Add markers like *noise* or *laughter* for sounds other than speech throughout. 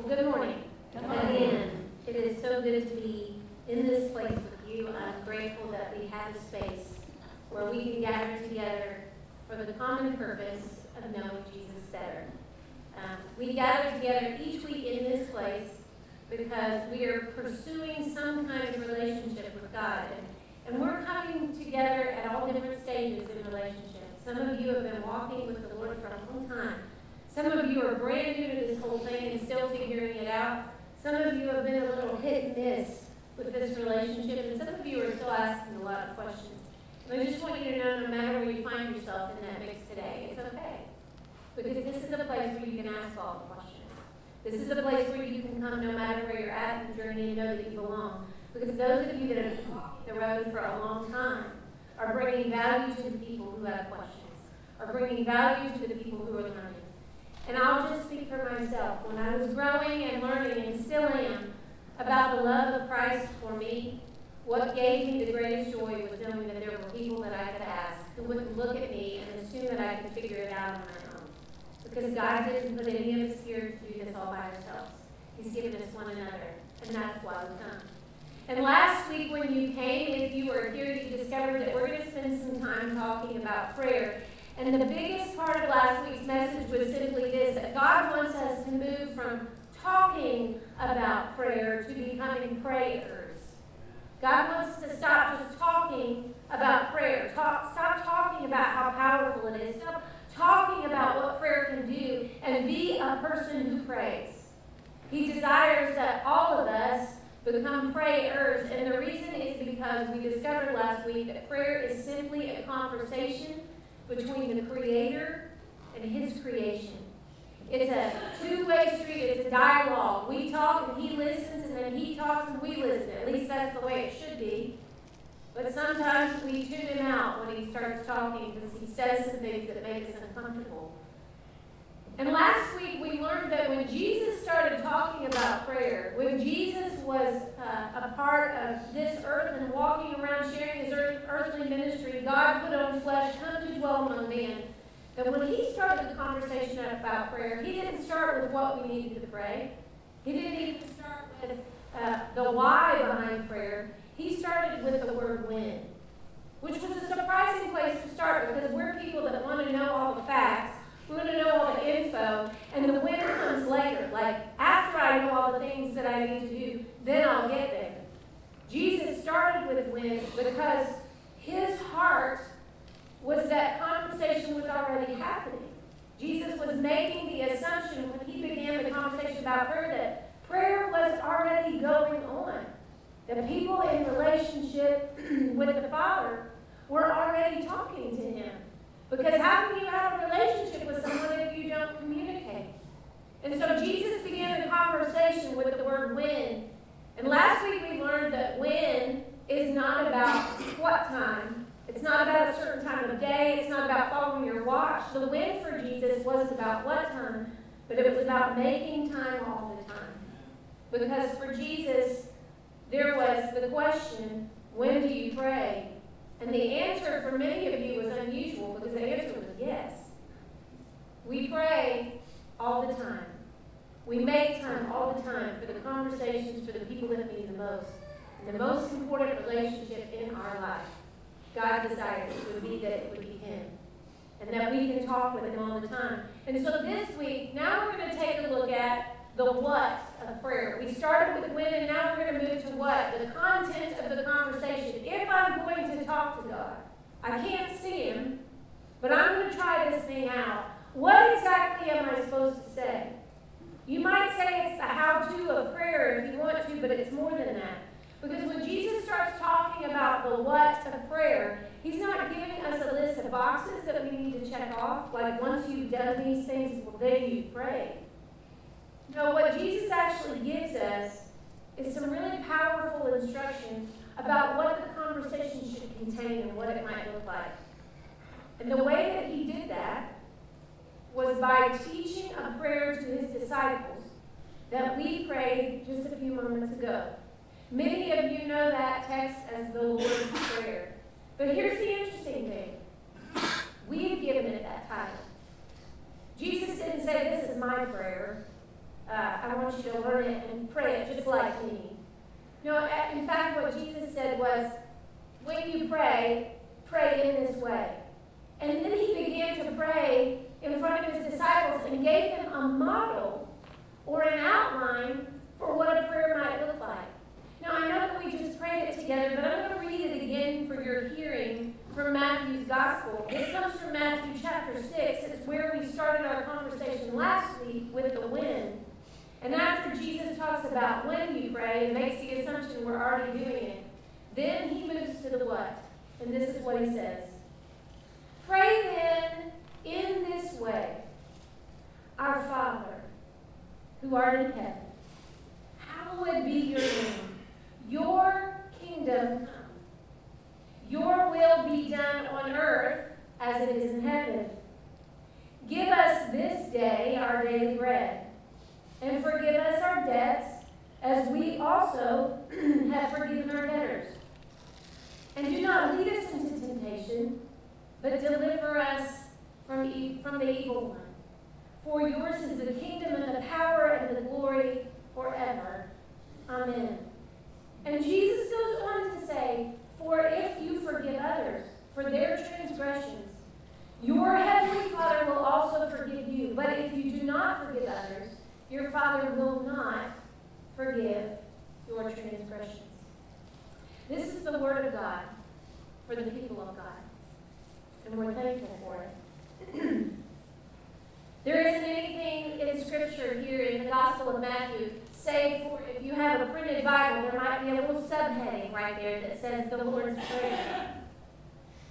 Well, good morning. Again, it is so good to be in this place with you. I'm grateful that we have a space where we can gather together for the common purpose of knowing Jesus better. Um, we gather together each week in this place because we are pursuing some kind of relationship with God. And, and we're coming together at all different stages in relationship. Some of you have been walking with the Lord for a long time. Some of you are brand new to this whole thing and still figuring it out. Some of you have been a little hit and miss with this relationship, and some of you are still asking a lot of questions. And I just want you to know no matter where you find yourself in that mix today, it's okay. Because this is a place where you can ask all the questions. This is a place where you can come no matter where you're at in the journey and know that you belong. Because those of you that have walked the road for a long time are bringing value to the people who have questions, are bringing value to the people who are learning. And I'll just speak for myself. When I was growing and learning, and still am, about the love of Christ for me, what gave me the greatest joy was knowing that there were people that I could ask who wouldn't look at me and assume that I could figure it out on my own. Because God didn't put any of us here to do this all by ourselves. He's given us one another, and that's why we come. And last week when you came, if you were here, you discovered that we're going to spend some time talking about prayer. And the biggest part of last week's message was simply this that God wants us to move from talking about prayer to becoming prayers. God wants us to stop just talking about prayer. Talk, stop talking about how powerful it is. Stop talking about what prayer can do and be a person who prays. He desires that all of us become prayers. And the reason is because we discovered last week that prayer is simply a conversation between the Creator and His creation. It's a two way street, it's a dialogue. We talk and He listens, and then He talks and we listen. At least that's the way it should be. But sometimes we tune Him out when He starts talking because He says some things that make us uncomfortable. And last week we learned that when Jesus started talking about prayer, when Jesus was uh, a part of this earth and walking around sharing his earth, earthly ministry, God put on flesh, come to dwell among men. And when he started the conversation about prayer, he didn't start with what we needed to pray. He didn't even start with uh, the why behind prayer. He started with the word when, which was a surprising place to start because we're people that want to know all the facts we want to know all the info, and the when comes later. Like, after I know all the things that I need to do, then I'll get there. Jesus started with when because his heart was that conversation was already happening. Jesus was making the assumption when he began the conversation about prayer that prayer was already going on. The people in relationship *clears throat* with the Father were already talking to him. Because how can you have a relationship with someone if you don't communicate? And so Jesus began the conversation with the word when. And last week we learned that when is not about what time. It's not about a certain time of day. It's not about following your watch. The when for Jesus was about what time, but it was about making time all the time. Because for Jesus, there was the question, when do you pray? And the answer for many of you was unusual because the answer was yes. We pray all the time. We make time all the time for the conversations for the people that mean the most. And the most important relationship in our life, God desires would be that it would be Him. And that we can talk with Him all the time. And so this week, now we're going to take a look at the what of prayer. We started with when, and now we're going to move to what? The content of the conversation. If I'm going to talk to God, I can't see Him, but I'm going to try this thing out. What exactly am I supposed to say? You might say it's the how to of prayer if you want to, but it's more than that. Because when Jesus starts talking about the what of prayer, he's not giving us a list of boxes that we need to check off. Like once you've done these things, well, then you pray. No, what Jesus actually gives us is some really powerful instruction about what the conversation should contain and what it might look like. And the way that he did that was by teaching a prayer to his disciples that we prayed just a few moments ago. Many of you know that text as the Lord's Prayer. But here's the interesting thing we've given it that title. Jesus didn't say, This is my prayer. Uh, I want you to learn it and pray it just like me. No, in fact, what Jesus said was, when you pray, pray in this way. And then he began to pray in front of his disciples and gave them a model or an outline for what a prayer might look like. Now, I know that we just prayed it together, but I'm going to read it again for your hearing from Matthew's Gospel. This comes from Matthew chapter 6. It's where we started our conversation last week with the when. And after Jesus talks about when you pray and makes the assumption we're already doing it, then he moves to the what. And this is what he says Pray then in this way Our Father, who art in heaven, hallowed be your name. Your kingdom come. Your will be done on earth as it is in heaven. Give us this day our daily bread, and forgive us our debts as we also *clears throat* have forgiven our debtors. And do not lead us into temptation, but deliver us from, e- from the evil one. For yours is the kingdom and the power and the glory forever. Amen. And Jesus goes on to say, For if you forgive others for their transgressions, your heavenly Father will also forgive you. But if you do not forgive others, your Father will not forgive your transgressions. This is the word of God for the people of God. And we're thankful for it. *clears throat* there isn't anything in Scripture here in the Gospel of Matthew say for if you have a printed Bible, there might be a little subheading right there that says the Lord's Prayer.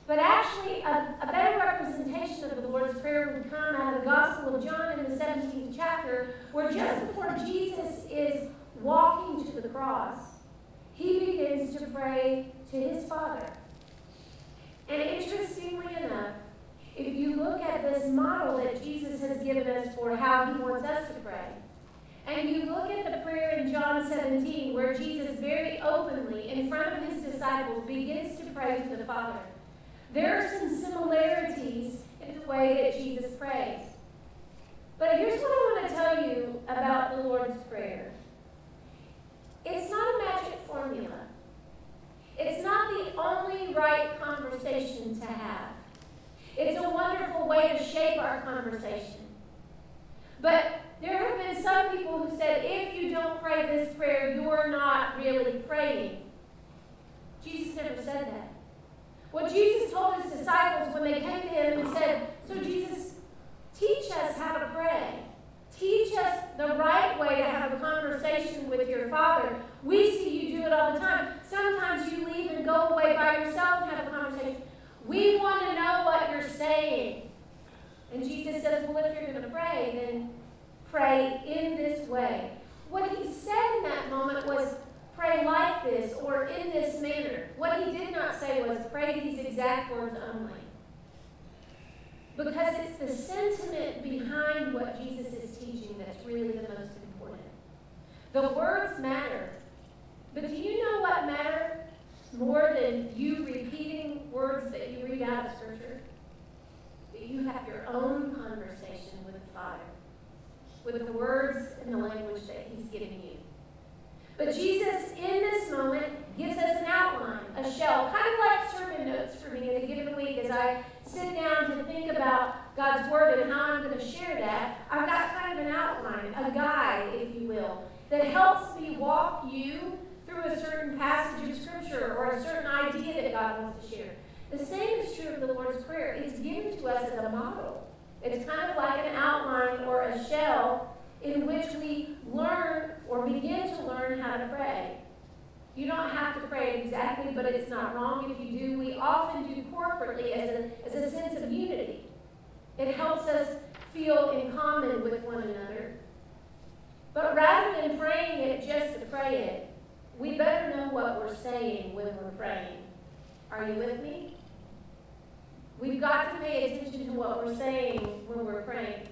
But actually, a, a, better representation of the Lord's Prayer would come out of the Gospel of John in the 17th chapter, where just before Jesus is walking to the cross, he begins to pray to his Father. And interestingly enough, if you look at this model that Jesus has given us for how he wants us to pray, and you look at the prayer in John 17, where Jesus very openly, in front of his disciples, begins to pray to the Father. There are some similarities in the way that Jesus prayed. But here's what I want to tell you about the Lord's Prayer it's not a magic formula, it's not the only right conversation to have. It's a wonderful way to shape our conversation. But there have been some people who said, if you don't pray this prayer, you're not really praying. Jesus never said that. What Jesus told his disciples when they came to him and said, So, Jesus, teach us how to pray. Teach us the right way to have a conversation with your Father. We see you do it all the time. Sometimes you leave and go away by yourself and have a conversation. We want to know what you're saying. And Jesus says, Well, if you're going to pray, then pray in this way. What he said in that moment was, pray like this or in this manner. What he did not say was, pray these exact words only. Because it's the sentiment behind what Jesus is teaching that's really the most important. The words matter. But do you know what matters more than you repeating words that you read out of Scripture? That you have your own conversation with the Father with the words and the language that He's given you. But Jesus, in this moment, gives us an outline, a shell, kind of like sermon notes for me in a given week as I sit down to think about God's Word and how I'm going to share that. I've got kind of an outline, a guide, if you will, that helps me walk you through a certain passage of Scripture or a certain idea that God wants to share. The same is true of the Lord's Prayer. It's given to us as a model. It's kind of like an outline or a shell in which we learn or begin to learn how to pray. You don't have to pray exactly, but it's not wrong if you do. We often do corporately as a, as a sense of unity. It helps us feel in common with one another. But rather than praying it just to pray it, we better know what we're saying when we're praying. Are you with me? We've got to pay attention to what we're saying when we're praying.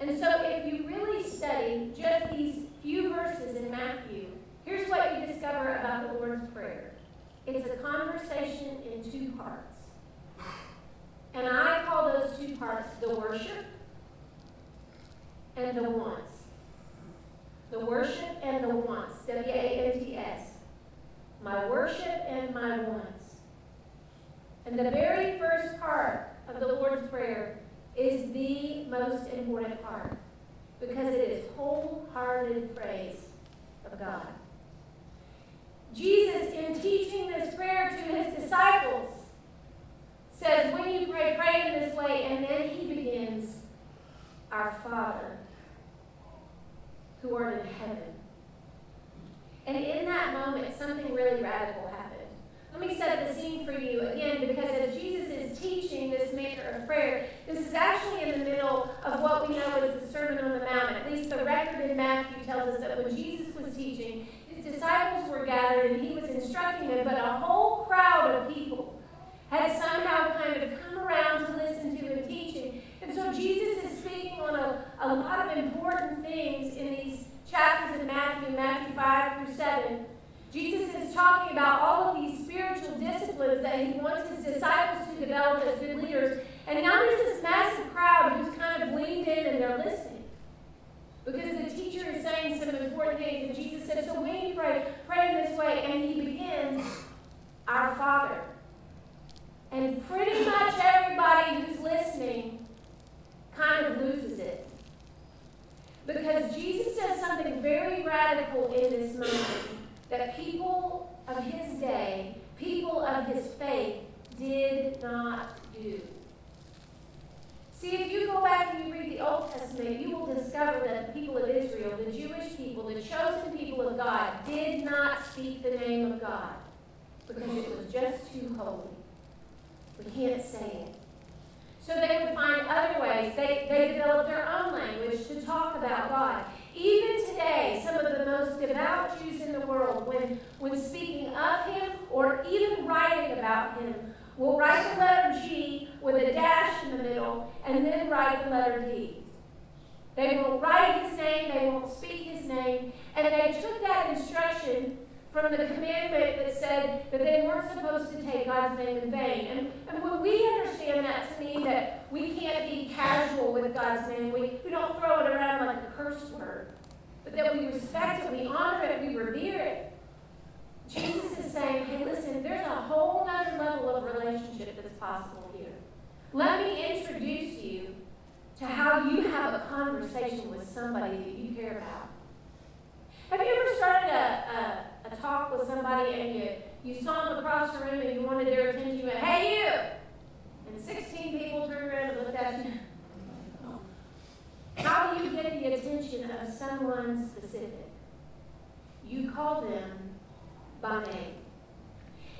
And so, if you really study just these few verses in Matthew, here's what you discover about the Lord's Prayer it's a conversation in two parts. And I call those two parts the worship and the wants. The worship and the wants. W A N T S. My worship and my wants. And the very first part of the Lord's Prayer is the most important part because it is wholehearted praise of God. Jesus, in teaching this prayer to his disciples, says, When you pray, pray in this way, and then he begins, Our Father, who art in heaven. And in that moment, something really radical happened. Let me set the scene for you again, because as Jesus is teaching this manner of prayer, this is actually in the middle of what we know as the Sermon on the Mount. At least the record in Matthew tells us that when Jesus was teaching, his disciples were gathered and he was instructing them, but a whole crowd of people had somehow kind of come around to listen to him teaching. And so Jesus is speaking on a, a lot of important things in these chapters in Matthew, Matthew 5 through 7. Jesus is talking about all of these spiritual disciplines that he wants his disciples to develop as good leaders. And now there's this massive crowd who's kind of leaned in and they're listening. Because the teacher is saying some important things. And Jesus said, So when you pray, pray in this way. And he begins, Our Father. And pretty much everybody who's listening kind of loses it. Because Jesus does something very radical in this moment that people of his day, people of his faith, did not do. See, if you go back and you read the Old Testament, you will discover that the people of Israel, the Jewish people, the chosen people of God, did not speak the name of God because it was just too holy. We can't say it. So they would find other ways. They, they developed their own language to talk about God. Even today, some of the most devout Jews in the world, when, when speaking of him or even writing about him, will write the letter G with a dash in the middle and then write the letter D. They won't write his name, they won't speak his name, and they took that instruction from the commandment that said that they weren't supposed to take God's name in vain. And, and when we understand that to mean that we can't be casual with God's name, we, we don't throw it around like a curse word, but that we respect it, we honor it, we revere it. Jesus is saying, hey, listen, there's a whole other level of relationship that's possible here. Let me introduce you to how you have a conversation with somebody that you care about. Have you ever started a, a a talk with somebody and you, you saw them across the room and you wanted their attention, you went, hey, you! And 16 people turned around and looked at you. How do you get the attention of someone specific? You call them by name.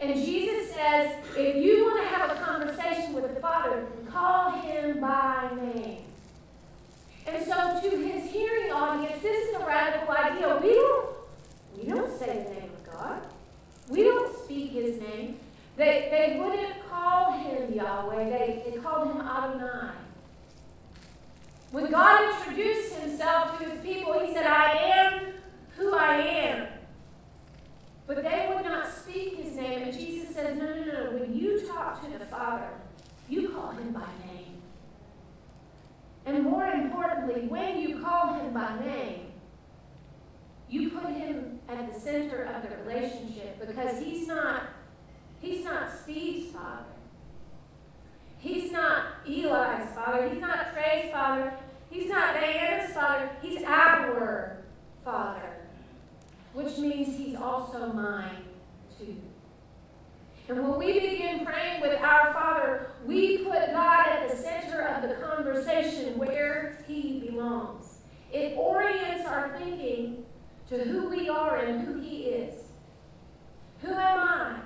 And Jesus says, if you want to have a conversation with the Father, call him by name. And so, to his hearing audience, this is a radical idea. We don't say the name of God. We don't speak his name. They, they wouldn't call him Yahweh, they, they called him Adonai. When God introduced himself to his people, he said, I am who I am. But they would not speak his name. And Jesus says, No, no, no. When you talk to the Father, you call him by name. And more importantly, when you call him by name, you put him at the center of the relationship because he's not he's not Steve's father. He's not Eli's father. He's not Trey's father. He's not Diana's father. He's our father. Which means he's also mine too. And when we begin praying with our Father, we put God at the center of the conversation where he belongs. It orients our thinking to who we are and who He is. Who am I?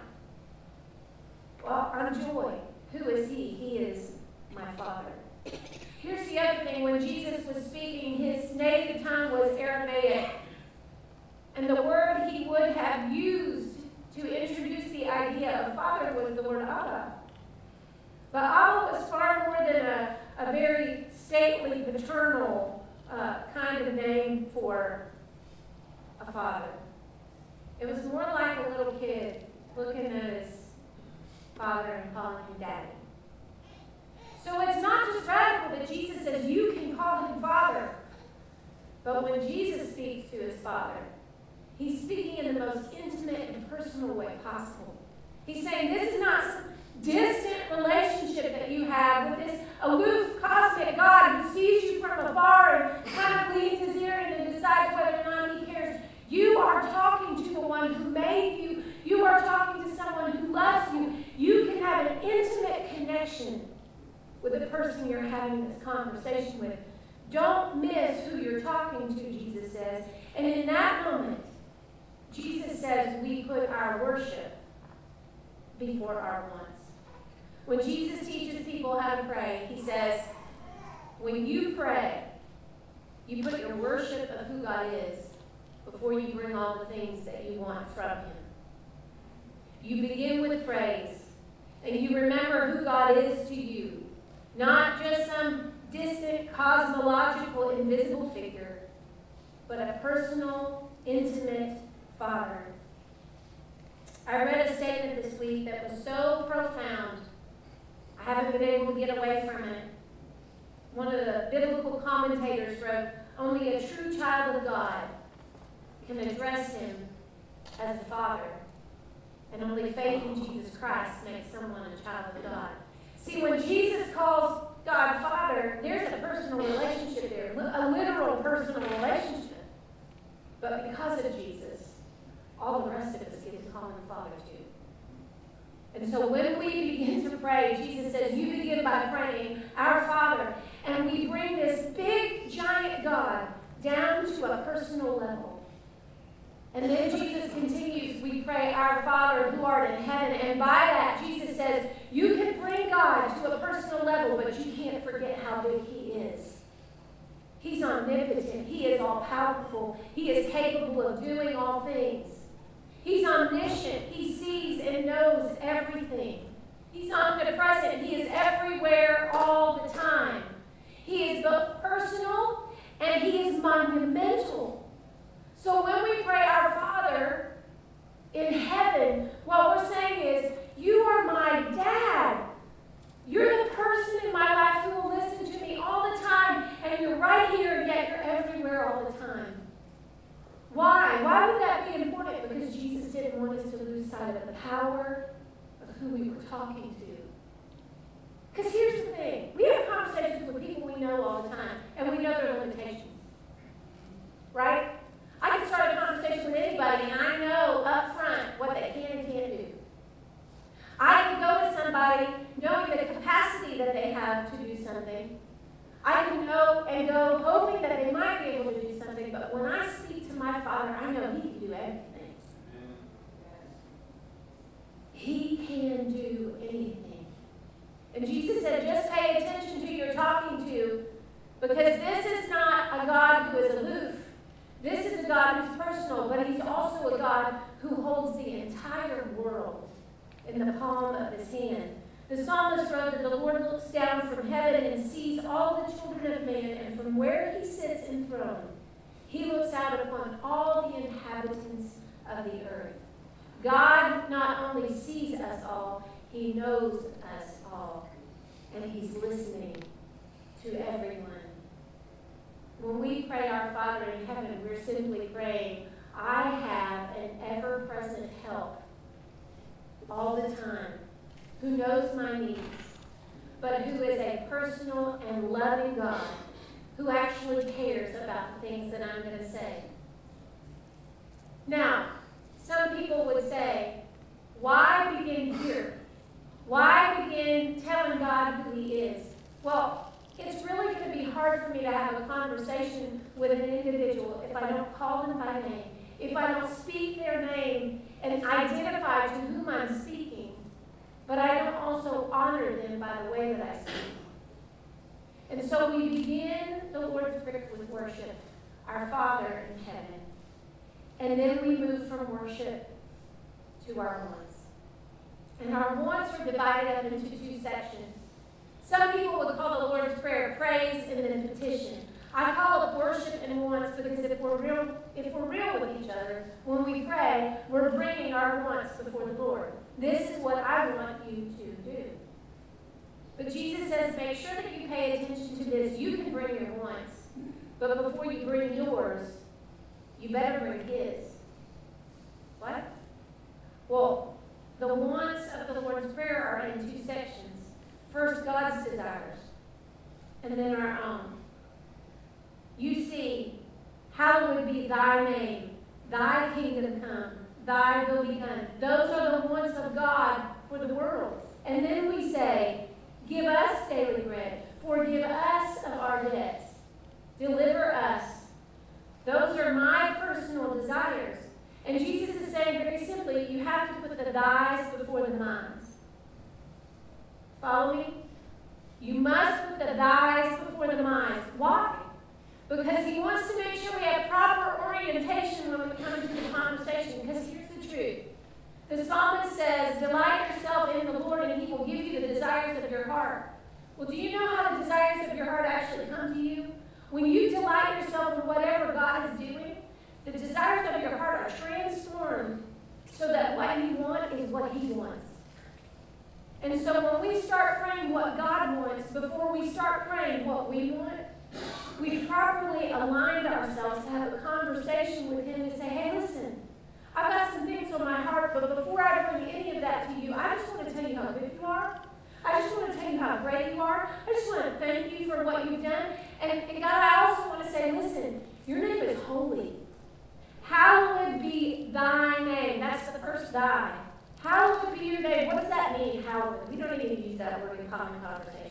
Well, I'm Joy. Who is He? He is my Father. Here's the other thing when Jesus was speaking, his native tongue was Aramaic. And the word he would have used to introduce the idea of father was the word Abba. But Abba was far more than a, a very stately, paternal uh, kind of name for a father. It was more like a little kid looking at his father and calling him daddy. So it's not just radical that Jesus says you can call him father, but when Jesus speaks to his father, he's speaking in the most intimate and personal way possible. He's saying this is not some distant relationship that you have with this aloof cosmic God who sees you from afar and kind of leans his ear and decides whether or not he you are talking to the one who made you. You are talking to someone who loves you. You can have an intimate connection with the person you're having this conversation with. Don't miss who you're talking to, Jesus says. And in that moment, Jesus says we put our worship before our wants. When Jesus teaches people how to pray, he says, when you pray, you put your worship of who God is before you bring all the things that you want from him. You begin with praise, and you remember who God is to you, not just some distant, cosmological, invisible figure, but a personal, intimate Father. I read a statement this week that was so profound, I haven't been able to get away from it. One of the biblical commentators wrote, Only a true child of God can address him as the father, and only faith in Jesus Christ makes someone a child of God. See, when Jesus calls God Father, there's a personal relationship there, a literal personal relationship. But because of Jesus, all the rest of us get to call him Father too. And so when we begin to pray, Jesus says, You begin by praying, Our Father. And we bring this big, giant God down to a personal level. And then Jesus continues, we pray, Our Father who art in heaven. And by that, Jesus says, You can bring God to a personal level, but you can't forget how big He is. He's omnipotent. He is all powerful. He is capable of doing all things. He's omniscient. He sees and knows everything. He's omnipresent. He is everywhere all the time. He is both personal and he is monumental. So when we pray, Our Father in heaven, what we're saying is, You are my dad. You're the person in my life who will listen to me all the time, and you're right here, and yet you're everywhere all the time. Why? Why would that be important? Because Jesus didn't want us to lose sight of the power of who we were talking to. Because here's the thing we have conversations with people we know all the time, and we know their limitations. Right? I can start a conversation with anybody, and I know up front what they can and can't do. I can go to somebody knowing the capacity that they have to do something. I can go and go hoping that they might be able to do something, but when I speak to my Father, I know He can do everything. He can do anything. And Jesus said, just pay attention to who you're talking to, because this is not a God who is aloof. This is a God who's personal, but He's also a God who holds the entire world in the palm of his hand. The psalmist wrote that the Lord looks down from heaven and sees all the children of man, and from where he sits enthroned, he looks out upon all the inhabitants of the earth. God not only sees us all, he knows us all, and he's listening to everyone. When we pray our Father in heaven, we're simply praying, I have an ever present help all the time, who knows my needs, but who is a personal and loving God who actually cares about the things that I'm going to say. Now, some people would say, why begin here? Why begin telling God who He is? Well, it's really going to be hard for me to have a conversation with an individual if I don't call them by name, if I don't speak their name and identify to whom I'm speaking, but I don't also honor them by the way that I speak. And so we begin the Lord's Prayer with worship, our Father in heaven. And then we move from worship to our wants. And our wants are divided up into two sections. Some people would call the Lord's Prayer praise and then petition. I call it worship and wants because if we're real, if we're real with each other, when we pray, we're bringing our wants before the Lord. This is what I want you to do. But Jesus says, make sure that you pay attention to this. You can bring your wants, but before you bring yours, you better bring His. What? Well, the wants of the Lord's Prayer are in two sections. First, God's desires, and then our own. You see, hallowed be thy name, thy kingdom come, thy will be done. Those are the wants of God for the world. And then we say, Give us daily bread, forgive us of our debts, deliver us. Those are my personal desires. And Jesus is saying very simply, you have to put the thys before the minds. Follow me? You must put the thys before the minds. Why? Because he wants to make sure we have proper orientation when we come into the conversation. Because here's the truth. The psalmist says, Delight yourself in the Lord, and he will give you the desires of your heart. Well, do you know how the desires of your heart actually come to you? When you delight yourself in whatever God is doing, the desires of your heart are transformed so that what you want is what He wants. And so when we start praying what God wants, before we start praying what we want, we properly aligned ourselves to have a conversation with Him and say, hey, listen, I've got some things on my heart, but before I bring any of that to you, I just want to tell you how good you are. I just want to tell you how great you are. I just want to thank you for what you've done. And, and God, I also want to say, listen, your name is holy. Hallowed be thy name. That's the first thy. Hallowed be your name. What does that mean, hallowed? We don't even use that word in common conversation.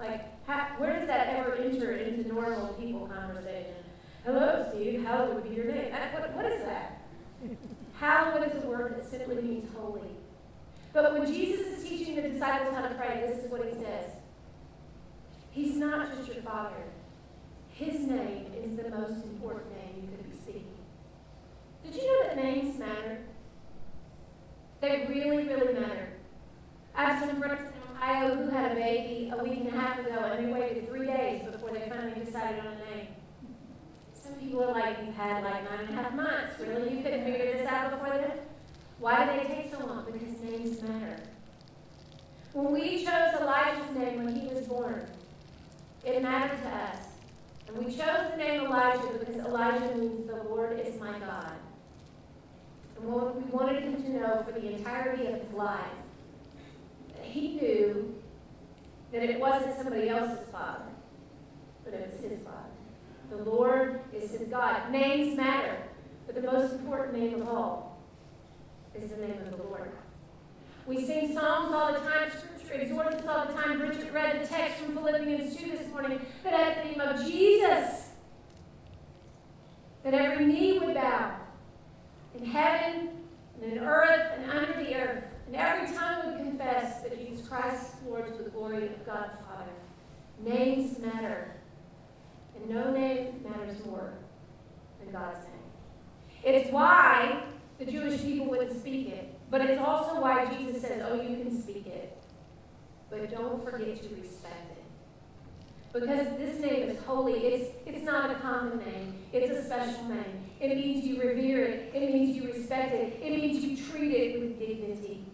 Like, how, where does that ever enter into normal people conversation? Hello, Steve. Hallowed be your name. What, what is that? Hallowed is a word that simply means holy. But when Jesus is teaching the disciples how to pray, this is what he says. He's not just your father. His name is the most important name you could be speaking. Did you know that names matter? They really, really matter. I have some friends Ohio who had a baby a week and a half ago, and they waited three days before they finally decided on a name. Some people are like, you've had like nine and a half months. Really? You couldn't figure this out before then? Why did they take so long? Because names matter. When we chose Elijah's name when he was born, it mattered to us. And we chose the name Elijah because Elijah means the Lord is my God. And what we wanted him to know for the entirety of his life that he knew that it wasn't somebody else's father, but it was his father. The Lord is his God. Names matter, but the most important name of all is the name of the Lord. We sing songs all the time, Scripture exhorts us all the time. Bridget read the text from Philippians 2 this morning that at the name of Jesus, that every knee would bow in heaven and in earth and under the earth, and every tongue would confess that Jesus Christ is Lord to the glory of God the Father. Names matter, and no name matters more than God's name. It's why the Jewish people wouldn't speak it, but it's also why Jesus says, Oh, you can speak it, but don't forget to respect it. Because this name is holy. It's, it's not a common name. It's a special name. It means you revere it. It means you respect it. It means you treat it with dignity.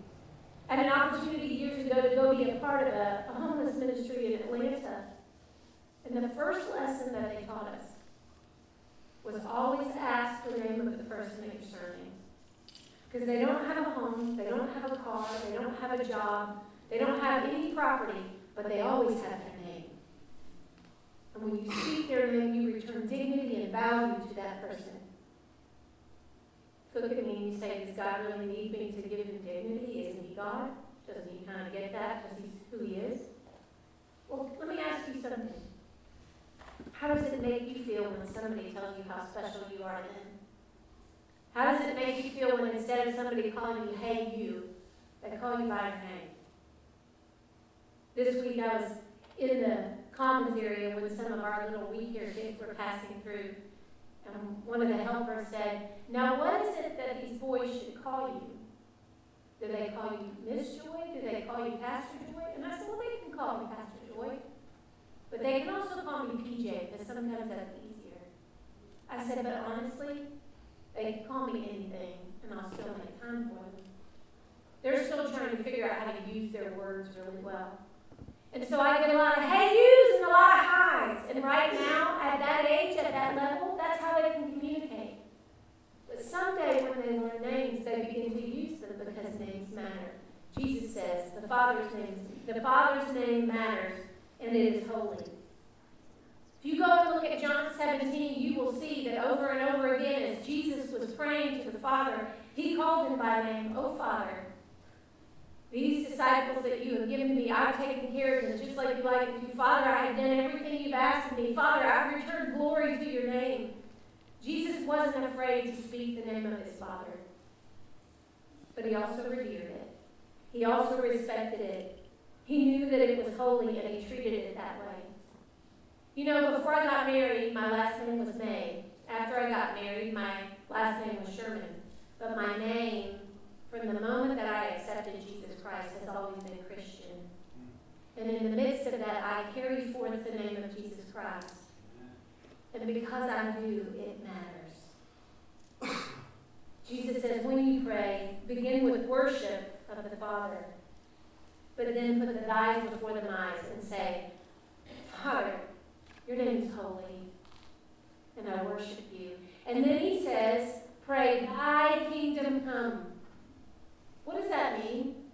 Had an opportunity years ago to go be a part of a, a homeless ministry in Atlanta. And the first lesson that they taught us was always ask the name of the person that you're serving. Because they don't have a home, they don't have a car, they don't have a job, they don't have any property, but they always have their name. And when you speak their name, you return dignity and value to that person. Look at me and you say, Does God really need me to give him dignity? Isn't he God? Doesn't he kind of get that because he's who he is? Well, let me ask you something. How does it make you feel when somebody tells you how special you are to them? How does it make you feel when instead of somebody calling you, hey, you, they call you by your name? This week I was in the commons area when some of our little We Care kids were passing through. And one of the helpers said, Now, what is it that these boys should call you? Do they call you Miss Joy? Do they call you Pastor Joy? And I said, Well, they can call me Pastor Joy. But they can also call me PJ, because sometimes that's easier. I said, But honestly, they can call me anything, and I'll still make time for them. They're still trying to figure out how to use their words really well. And so I get a lot of hey yous and a lot of highs. And right now, at that age, at that level, that's how they can communicate. But someday when they learn names, they begin to use them because names matter. Jesus says the Father's name, the Father's name matters, and it is holy. If you go and look at John 17, you will see that over and over again, as Jesus was praying to the Father, he called him by name, O Father. These disciples that you have given me, I've taken care of them just like you like to. Father, I have done everything you've asked of me. Father, I've returned glory to your name. Jesus wasn't afraid to speak the name of his Father, but he also revered it. He also respected it. He knew that it was holy and he treated it that way. You know, before I got married, my last name was May. After I got married, my last name was Sherman. But my name, from the moment that I accepted Jesus Christ, has always been a Christian. And in the midst of that, I carry forth the name of Jesus Christ. And because I do, it matters. Jesus says, when you pray, begin with worship of the Father, but then put the thy's before the eyes and say, Father, your name is holy, and I worship you. And then he says, Pray, Thy kingdom come. What does that mean?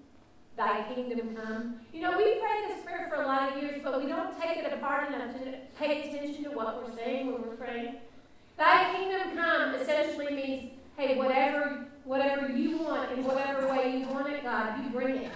Thy kingdom come. You know, we pray this prayer for a lot of years, but we don't take it apart enough to pay attention to what we're saying when we're praying. Thy kingdom come essentially means, hey, whatever, whatever you want in whatever way you want it, God, you bring it.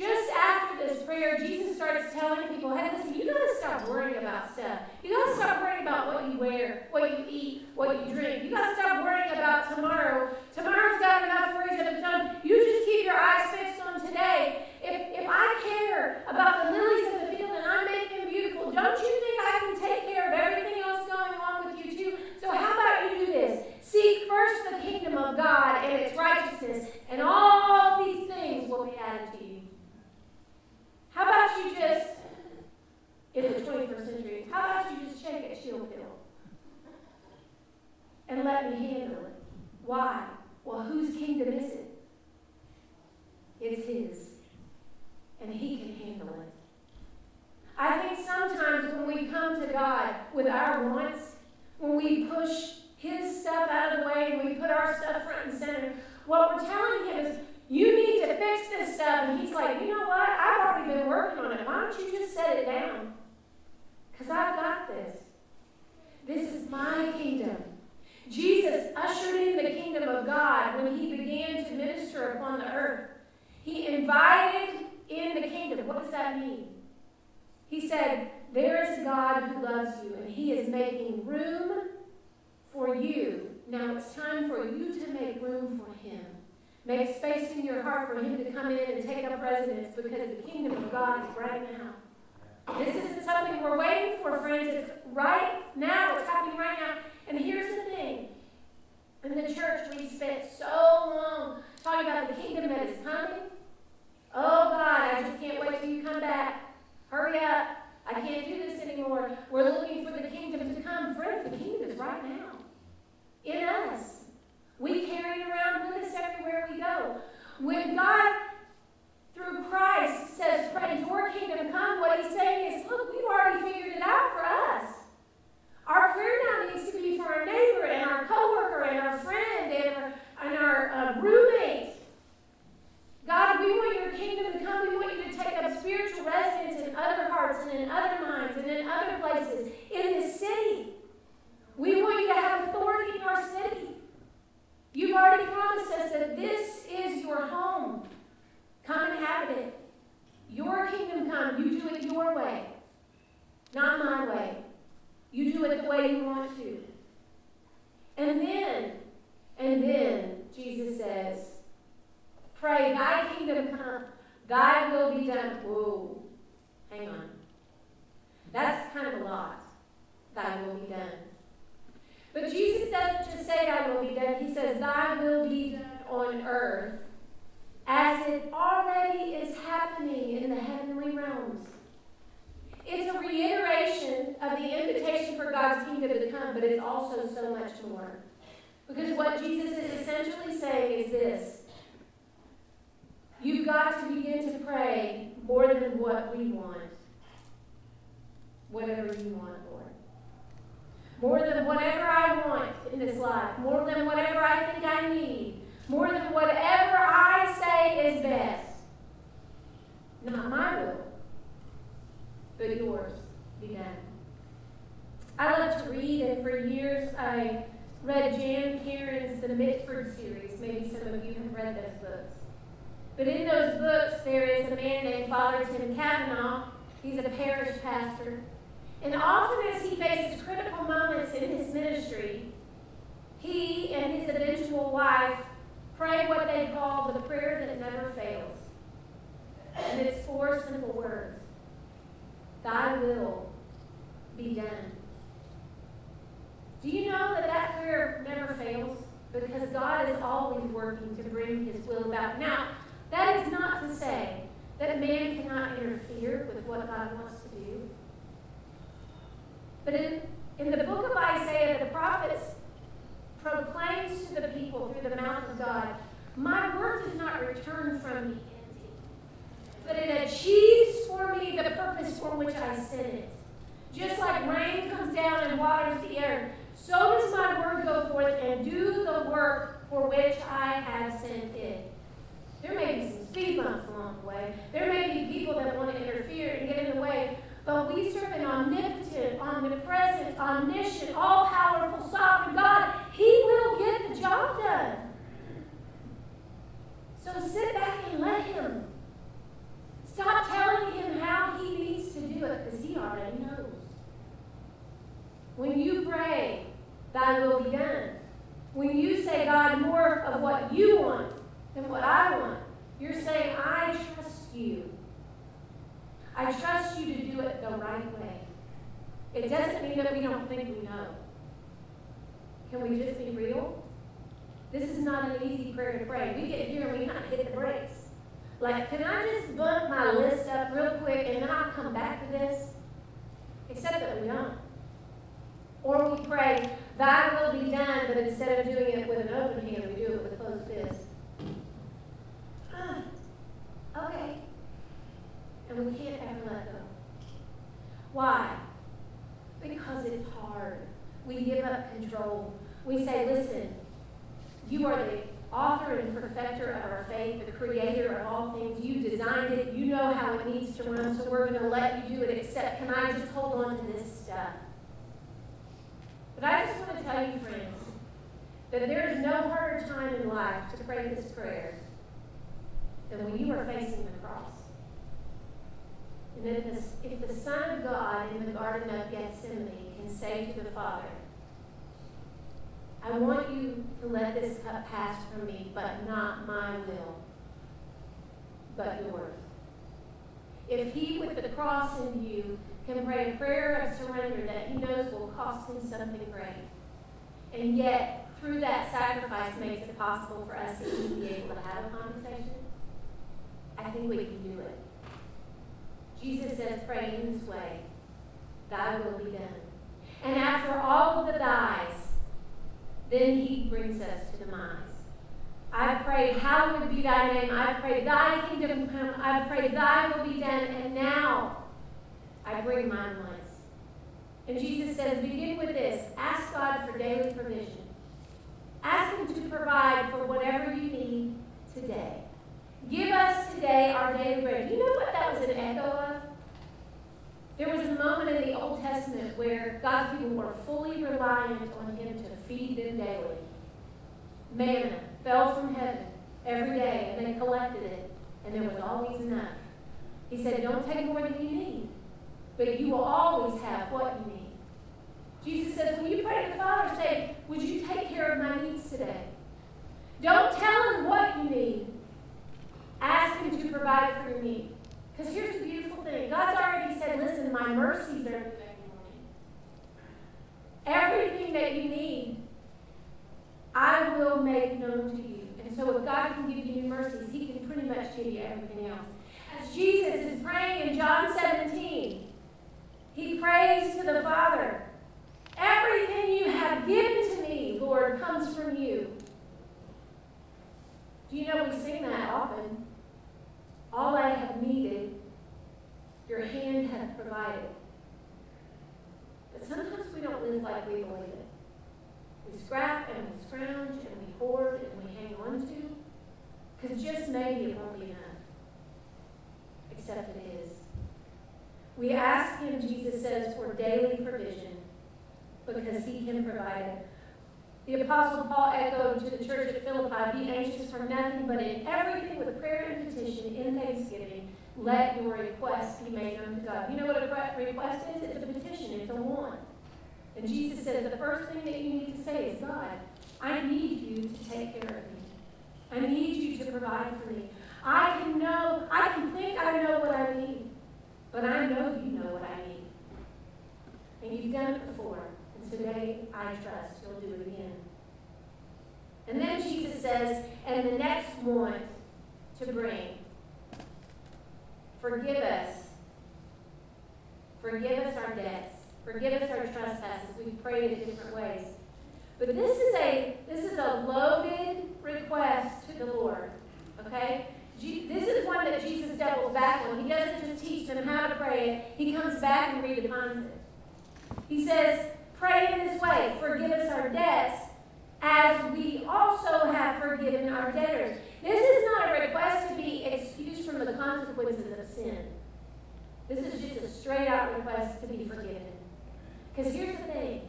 Just after this prayer, Jesus starts telling people, hey, listen, you got to stop worrying about stuff. You got to stop worrying about what you wear, what you eat, what you drink. You got to stop worrying about tomorrow. Tomorrow's got enough worries of its own. You just keep your eyes fixed on today. If, if I care about the lilies of the field and I make them beautiful, don't you think I can take care of everything else going on with you too? So how about you do this? Seek first the kingdom of God and its righteousness, and all these things will be added to you. How about you just, in the 21st century, how about you just shake a chill pill and let me handle it? Why? Well, whose kingdom is it? It's His. And He can handle it. I think sometimes when we come to God with our wants, when we push His stuff out of the way and we put our stuff front and center, what we're telling Him is, you need to fix this stuff. And he's like, You know what? I've already been working on it. Why don't you just set it down? Because I've got this. This is my kingdom. Jesus ushered in the kingdom of God when he began to minister upon the earth. He invited in the kingdom. What does that mean? He said, There is God who loves you, and he is making room for you. Now it's time for you to make room for him. Make space in your heart for Him to come in and take up residence because the kingdom of God is right now. This isn't something we're waiting for, friends. It's right now. It's happening right now. And here's the thing. In the church, we spent so long talking about the kingdom that is coming. Oh, God, I just can't wait till you come back. Hurry up. I can't do this anymore. We're looking for the kingdom to come. Friends, the kingdom is right now. In us. We carry it around with us everywhere we go. When God, through Christ, says, Pray your kingdom come, what he's saying is, Look, we've already figured it out for us. Our prayer now needs to be for our neighbor and our coworker and our friend and our, and our uh, roommate. God, we want your kingdom to come. We want you to take up spiritual residence in other hearts and in other minds and in other places in this city. We want you to have authority in our city. You've already promised us that this is your home. Come inhabit it. Your kingdom come. You do it your way, not my way. You do it the way you want to. And then, and then, Jesus says, Pray, thy kingdom come, thy will be done. Whoa, hang on. That's kind of a lot. Thy will be done. But Jesus doesn't just say, Thy will be done. He says, Thy will be done on earth as it already is happening in the heavenly realms. It's a reiteration of the invitation for God's kingdom to come, but it's also so much more. Because what Jesus is essentially saying is this You've got to begin to pray more than what we want, whatever you want, more than whatever I want in this life, more than whatever I think I need, more than whatever I say is best. Not my will, but yours be done. I love to read, and for years I read Jan Karon's The Mitford series. Maybe some of you have read those books. But in those books, there is a man named Father Tim Kavanagh. He's a parish pastor and often, as he faces critical moments in his ministry, he and his eventual wife pray what they call the prayer that never fails. And it's four simple words Thy will be done. Do you know that that prayer never fails? Because God is always working to bring his will about. Now, that is not to say that man cannot interfere with what God wants to do. But in, in the book of Isaiah, the prophets proclaims to the people through the mouth of God, My word does not return from me empty, but it achieves for me the purpose for which I sent it. Just like rain comes down and waters the earth, so does my word go forth and do the work for which I have sent it. There may be some speed bumps along the way. There may be people that want to interfere and get in the way. But we serve an omnipotent, omnipresent, omniscient, all powerful, sovereign God. He will get the job done. So sit back and let Him. Stop telling Him how He needs to do it because He already knows. When you pray, Thy will be done. When you say, God, more of what you want, than what I want. You're saying, I trust you. I trust you to do it the right way. It doesn't mean that we don't think we know. Can we just be real? This is not an easy prayer to pray. We get here and we kind of hit the brakes. Like, can I just bump my list up real quick and then I'll come back to this? Except that we don't. Or we pray, Thy will be done, but instead of doing it with an open hand, we do it with a closed fist. Okay. And we can't ever let go. Why? Because it's hard. We give up control. We say, listen, you are the author and perfecter of our faith, the creator of all things. You designed it. You know how it needs to run, so we're going to let you do it, except can I just hold on to this stuff? But I just want to tell you, friends, that there is no harder time in life to pray this prayer than when you are facing the cross. And if the, if the Son of God in the Garden of Gethsemane can say to the Father, I want you to let this cup pass from me, but not my will, but yours. If he, with the cross in you, can pray a prayer of surrender that he knows will cost him something great, and yet through that sacrifice makes it possible for us to be able to have a conversation, I think we can do it. Jesus says, pray in this way, thy will be done. And after all of the dies, then he brings us to the minds. I pray, hallowed be thy name. I pray, thy kingdom come. I pray, thy will be done. And now I bring mine once. And Jesus says, begin with this. Ask God for daily provision. Ask him to provide for whatever you need today. Give us today our daily bread. You know what that was an echo of? There was a moment in the Old Testament where God's people were fully reliant on Him to feed them daily. Manna fell from heaven every day, and they collected it, and there was always enough. He said, Don't take more than you need, but you will always have what you need. Jesus says, When you pray to the Father, say, Would you take care of my needs today? Don't tell him what you need. Ask Him to provide for your need. Because here's the beautiful thing God's already said, listen, my mercies are new every morning. Everything that you need, I will make known to you. And so if God can give you new mercies, He can pretty much give you everything else. As Jesus is praying in John 17, He prays to the Father. Everything you have given to me, Lord, comes from you. Do you know we sing that often? All I have needed, your hand hath provided. But sometimes we don't live like we believe it. We scrap and we scrounge and we hoard and we hang on to, because just maybe it won't be enough. Except except it is. We ask Him, Jesus says, for daily provision because He can provide it. The Apostle Paul echoed to the church at Philippi Be anxious for nothing, but in everything with prayer and petition, in thanksgiving, let your requests be made known to God. You a request is? It's a petition, it's a want. And Jesus says the first thing that you need to say is, God, I need you to take care of me. I need you to provide for me. I can know, I can think I know what I need, but I know you know what I need. And you've done it before, and today I trust you'll do it again. And then Jesus says, and the next one to bring, forgive us. Forgive us our debts. Forgive us our trespasses. We've prayed in different ways. But this is a this is a loaded request to the Lord. Okay? This is one that Jesus doubles back on. He doesn't just teach them how to pray it, he comes back and redefines it. He says, Pray in this way forgive us our debts as we also have forgiven our debtors. This is not a request to be excused from the consequences of sin. This is just a straight out request to be forgiven. Because here's the thing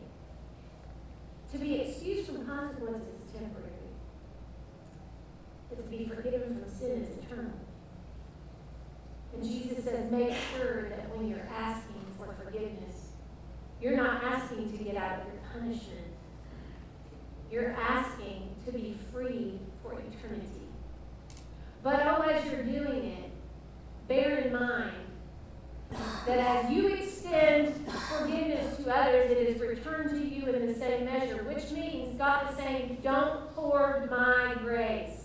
to be excused from consequences is temporary. But to be forgiven from sin is eternal. And Jesus says, make sure that when you're asking for forgiveness, you're not asking to get out of your punishment. You're asking to be free for eternity. But oh, as you're doing it, bear in mind that as you extend forgiveness to others, it is returned to you in the same measure, which means God is saying, Don't hoard my grace.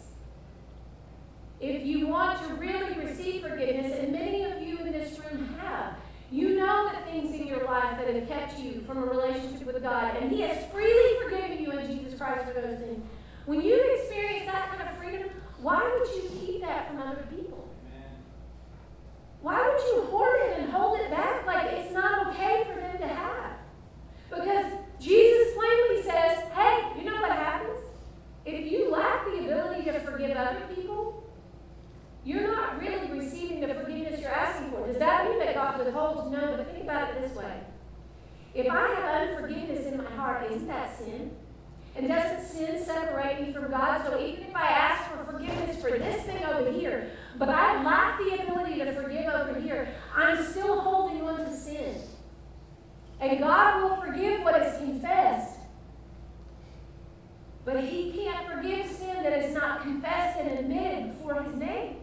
If you want to really receive forgiveness, and many of you in this room have, you know the things in your life that have kept you from a relationship with God, and He has freely forgiven you in Jesus Christ for those things. When you experience that kind of freedom, why would you keep that from other people? Why would you hoard it and hold it back like it's not okay for them to have? Because Jesus plainly says, hey, you know what happens? If you lack the ability to forgive other people, you're not really receiving the forgiveness you're asking for. Does that mean that God withholds? No, but think about it this way. If I have unforgiveness in my heart, isn't that sin? And doesn't sin separate me from God? So even if I ask for forgiveness for this thing over here, but I lack the ability to forgive over here, I'm still holding on to sin. And God will forgive what is confessed. But He can't forgive sin that is not confessed and admitted before His name.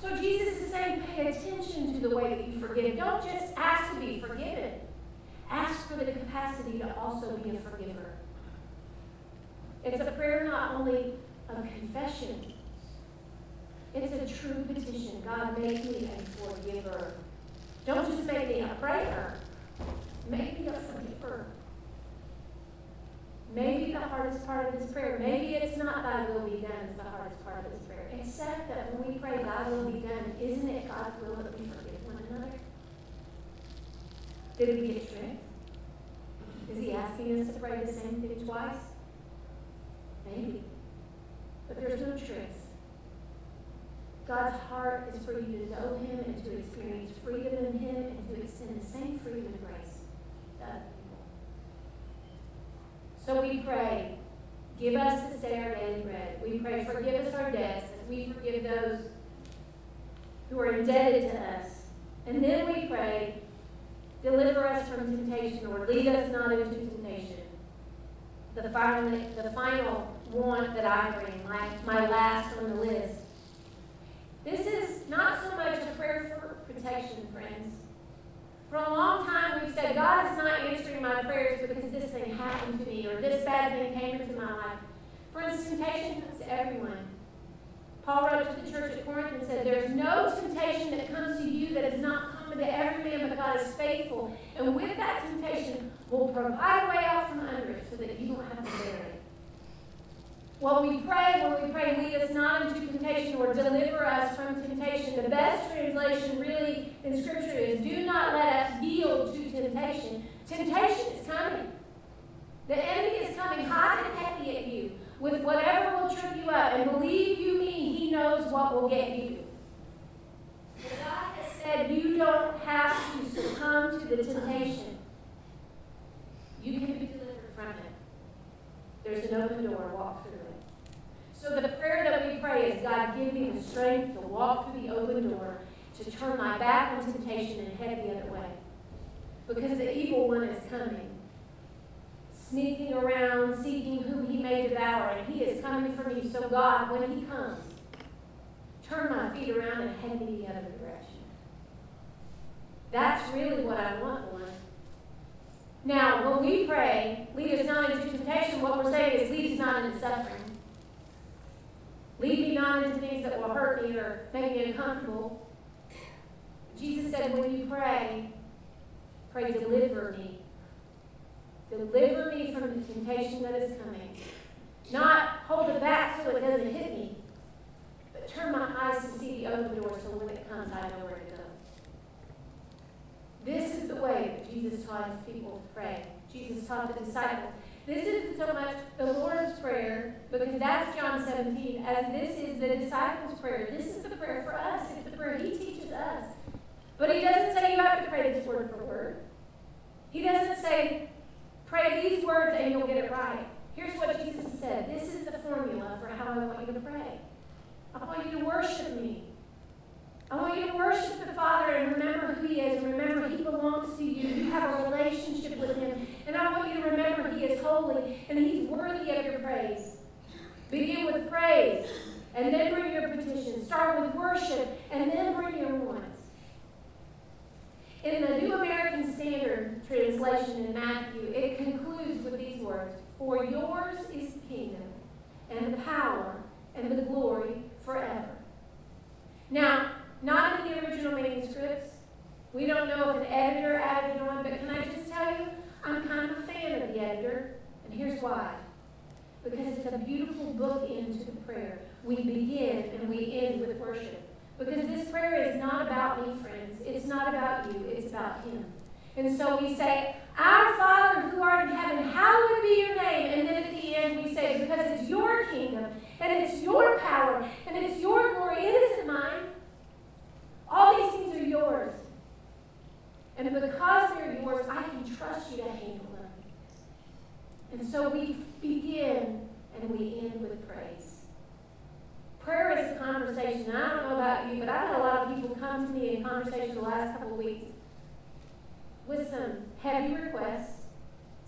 So Jesus is saying, pay attention to the way that you forgive. Don't just ask to be forgiven. Ask for the capacity to also be a forgiver. It's a prayer not only of confession, it's a true petition. God, make me a forgiver. Don't just make me a prayer, make me a forgiver. Maybe the hardest part of this prayer, maybe it's not thy will be done, is the hardest part of this prayer. Except that when we pray, thy will be done, isn't it God's will that we forgive one another? Did we get tricked? Is he asking us to pray the same thing twice? Maybe. But there's no tricks. God's heart is for you to know him and to experience freedom in him and to extend the same freedom and grace to other people. So we pray, give us this day our daily bread. We pray, forgive us our debts as we forgive those who are indebted to us. And then we pray, Deliver us from temptation, or lead us not into temptation. The final, the final one that I bring, my, my last on the list. This is not so much a prayer for protection, friends. For a long time, we've said, God is not answering my prayers because this thing happened to me or this bad thing came into my life. Friends, temptation comes to everyone. Paul wrote to the church at Corinth and said, There's no temptation that comes to you that is not common to every man, but God is faithful. And with that temptation, will provide a way out from under it so that you don't have to bear it. When we pray, when we pray, lead us not into temptation or deliver us from temptation. The best translation, really, in Scripture is do not let us yield to temptation. Temptation is coming. The enemy is coming hot and heavy at you with whatever will trip you up. And believe you me, he knows what will get you. But God has said you don't have to succumb to the temptation. You can be delivered from it. There's an open door, walk through. So the prayer that we pray is God, give me the strength to walk through the open door, to turn my back on temptation and head the other way. Because the evil one is coming, sneaking around, seeking whom he may devour, and he is coming for me. So God, when he comes, turn my feet around and head me the other direction. That's really what I want, Lord. Now, when we pray, lead us not into temptation, what we're saying is lead us not into suffering. Lead me not into things that will hurt me or make me uncomfortable. Jesus said, when you pray, pray, deliver me. Deliver me from the temptation that is coming. Not hold it back so it doesn't hit me, but turn my eyes to see the open door so when it comes, I know where to go. This is the way that Jesus taught his people to pray. Jesus taught the disciples. This isn't so much the Lord's Prayer, because that's John 17, as this is the disciples' prayer. This is the prayer for us. It's the prayer he teaches us. But he doesn't say you have to pray this word for word. He doesn't say, pray these words and you'll get it right. Here's what Jesus said. This is the formula for how I want you to pray. I want you to worship me. I want you to worship the Father and remember who He is and remember He belongs to you. You have a relationship with Him. And I want you to remember He is holy and He's worthy of your praise. Begin with praise and then bring your petition. Start with worship and then bring your wants. In the New American Standard translation in Matthew, it concludes with these words For yours is the kingdom and the power and the glory forever. Now, not in the original manuscripts. We don't know if an editor added on, but can I just tell you, I'm kind of a fan of the editor, and here's why. Because it's a beautiful book into the prayer. We begin and we end with worship. Because this prayer is not about me, friends. It's not about you, it's about Him. And so we say, Our Father who art in heaven, hallowed be your name. And then at the end we say, Because it's your kingdom, and it's your power, and it's your glory, it isn't mine. All these things are yours. And because they're yours, I can trust you to handle them. And so we begin and we end with praise. Prayer is a conversation. I don't know about you, but I've had a lot of people come to me in conversation the last couple of weeks with some heavy requests.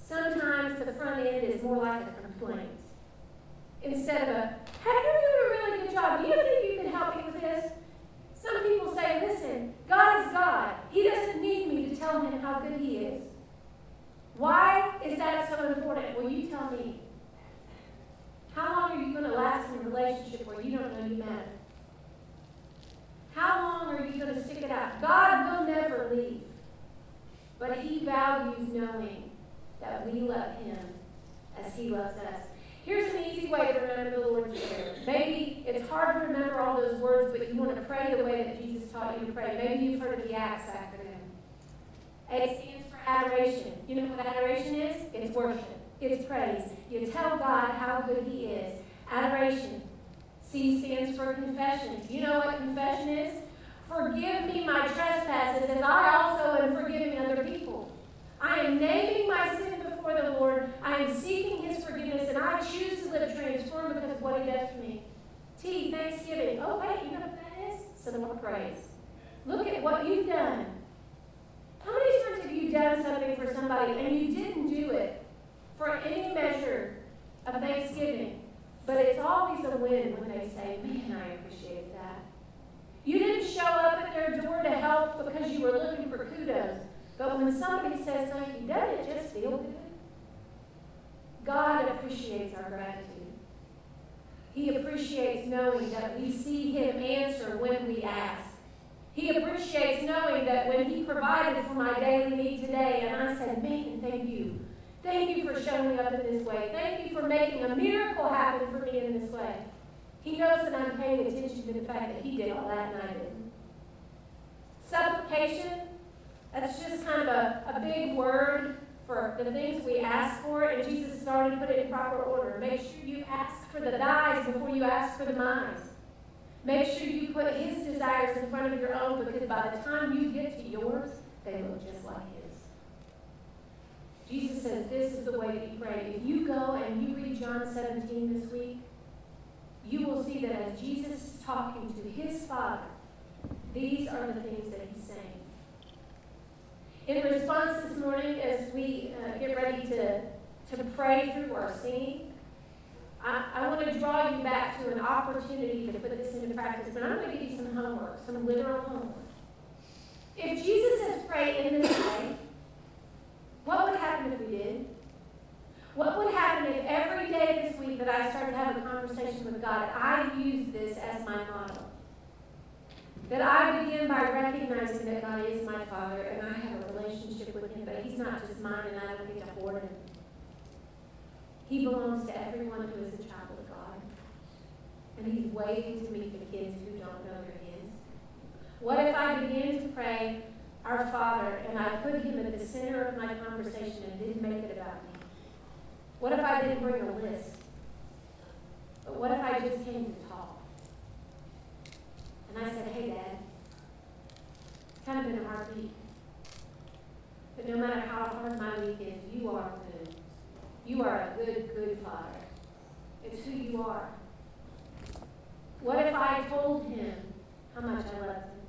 Sometimes the front end is more like a complaint. Instead of a, hey, you're doing a really good job. Do you think you can help me with this? Some people say, listen, God is God. He doesn't need me to tell him how good he is. Why is that so important? Well, you tell me. How long are you going to last in a relationship where you don't know you matter? How long are you going to stick it out? God will never leave. But he values knowing that we love him as he loves us. Here's an easy way to remember the Lord's Prayer. Maybe it's hard to remember all those words, but you want to pray the way that Jesus taught you to pray. Maybe you've heard of the ACTS acronym. A stands for adoration. You know what adoration is? It's worship. It's praise. You tell God how good He is. Adoration. C stands for confession. You know what confession is? Forgive me my trespasses as I also am forgiving other people. I am naming my sin the Lord. I am seeking His forgiveness, and I choose to live transformed because of what He does for me. T, thanksgiving. Oh, wait, you know what that is? More praise. Look at what you've done. How many times have you done something for somebody and you didn't do it for any measure of thanksgiving? But it's always a win when they say, Man, I appreciate that. You didn't show up at their door to help because you were looking for kudos. But when somebody says thank you, doesn't it just feel good? God appreciates our gratitude. He appreciates knowing that we see Him answer when we ask. He appreciates knowing that when He provided for my daily need today, and I said, Man, thank you. Thank you for showing up in this way. Thank you for making a miracle happen for me in this way. He knows that I'm paying attention to the fact that He did all that and I didn't. Supplication, that's just kind of a, a big word for the things we ask for, and Jesus has already put it in proper order. Make sure you ask for the thys before you ask for the minds. Make sure you put his desires in front of your own because by the time you get to yours, they look just like his. Jesus says this is the way that you pray. If you go and you read John 17 this week, you will see that as Jesus is talking to his Father, these are the things that he's saying. In response this morning, as we uh, get ready to, to pray through our singing, I, I want to draw you back to an opportunity to put this into practice, but I'm going to give you some homework, some literal homework. If Jesus says pray in this way, what would happen if we did? What would happen if every day this week that I started to have a conversation with God, I use this as my model? That I begin by recognizing that God is my Father and I have a relationship with Him, but He's not just mine and I don't get to hoard Him. He belongs to everyone who is a child of God. And He's waiting to meet the kids who don't know they're His. What if I begin to pray, Our Father, and I put Him at the center of my conversation and didn't make it about me? What if I didn't bring a list? But what if I just came to talk? And I said, Hey, Dad, it's kind of been a hard week. But no matter how hard my week is, you are good. You are a good, good father. It's who you are. What if I told him how much I loved him?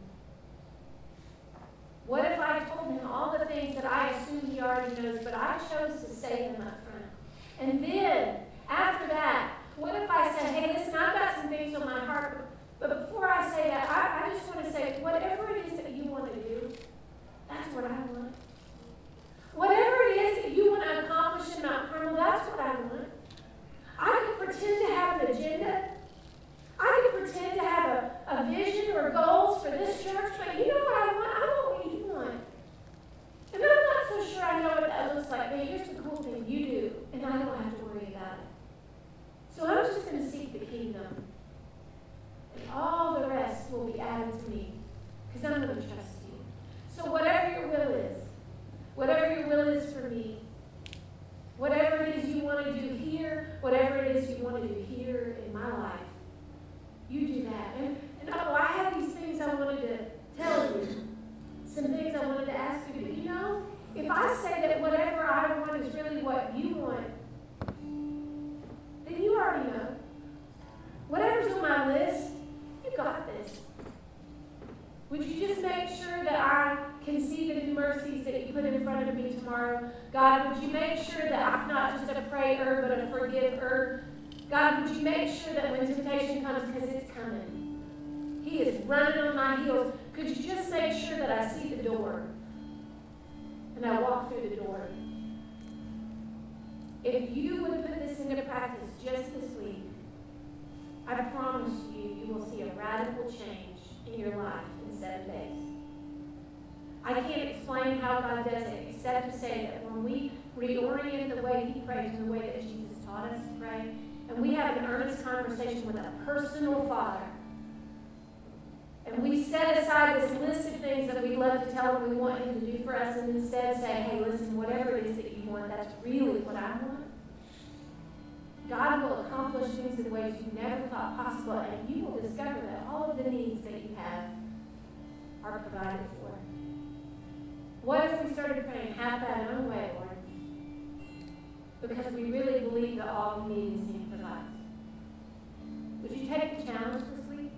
What if I told him all the things that I assume he already knows, but I chose to say them up front? And then, after that, what if I said, hey, listen, I've got some things on my heart, but before I say that, I, I just want to say, whatever it is that you want to do, that's what I want. Whatever it is that you want to accomplish in Mount Carmel, that's what I want. I could pretend to have an agenda. I could pretend to have a, a vision or goals for this church, but you know what I want? I want what you want. And I'm not so sure I know what that looks like, but here's the cool thing you do, and I don't have to worry about it. So I'm just going to seek the kingdom. And all the rest will be added to me because I'm going to trust you. So, whatever your will is, whatever your will is for me, whatever it is you want to do here, whatever it is you want to do here in my life, you do that. And, and oh, I have these things I wanted to tell you, some things I wanted to ask you. But you know, if I say that whatever I want is really what you want, then you already know. Whatever's on my list, you got this. Would you just make sure that I can see the new mercies that you put in front of me tomorrow? God, would you make sure that I'm not just a prayer, but a forgiver? God, would you make sure that when temptation comes, because it's coming, He is running on my heels, could you just make sure that I see the door and I walk through the door? If you would put this into practice just this week, I promise you, you will see a radical change in your life in seven days. I can't explain how God does it except to say that when we reorient and the way that Jesus taught us to pray, and we have an earnest conversation with a personal Father, and we set aside this list of things that we love to tell him we want him to do for us, and instead say, hey, listen, whatever it is that you want, that's really what I want. God will accomplish things in ways you never thought possible, and you will discover that all of the needs that you have are provided for. What if we started praying half that own way, Lord? All is Him provides. Would you take the challenge this week?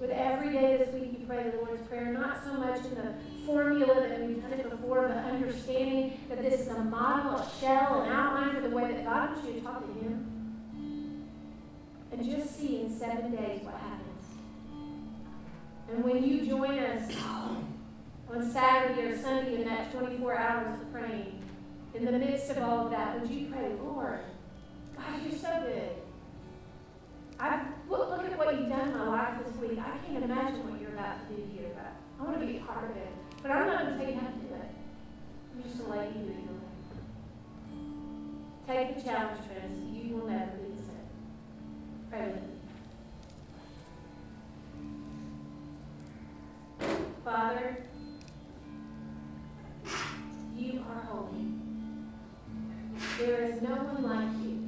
Would every day this week you pray the Lord's Prayer, not so much in the formula that we've done it before, but understanding that this is a model, a shell, an outline for the way that God wants you to talk to Him. And just see in seven days what happens. And when you join us on Saturday or Sunday in that 24 hours of praying, in the midst of all of that, would you pray, Lord, God, you're so good. I've, look, look at what you've done in my life this week. I can't imagine what you're about to do here, but I want to be a part of it. But I'm not going to tell you how to do it. I'm just going to let you do it. Take the challenge, friends. You will never be the same. Pray with me. Father, you are holy. There is no one like you.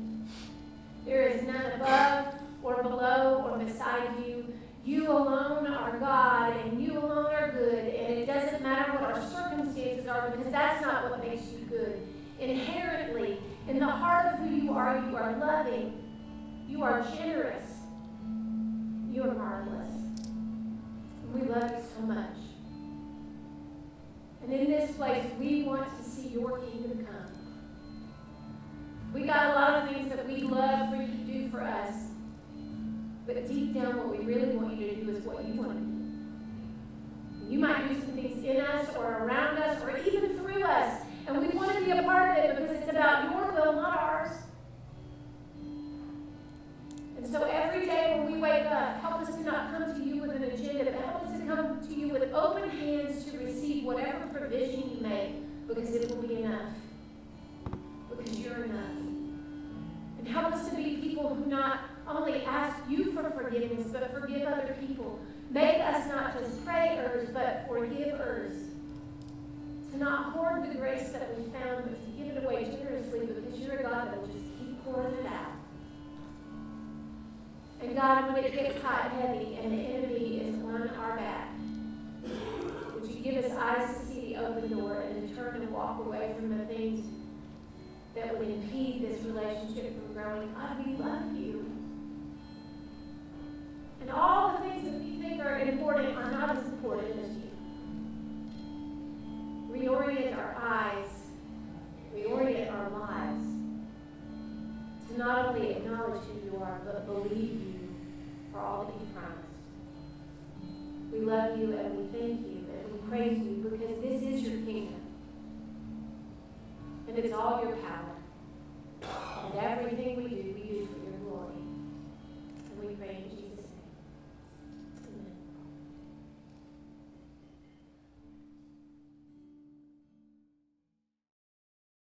There is none above or below or beside you. You alone are God and you alone are good. And it doesn't matter what our circumstances are because that's not what makes you good. Inherently, in the heart of who you are, you are loving, you are generous, you are marvelous. And we love you so much. And in this place, we want to see your kingdom come. We got a lot of things that we love for you to do for us. But deep down, what we really want you to do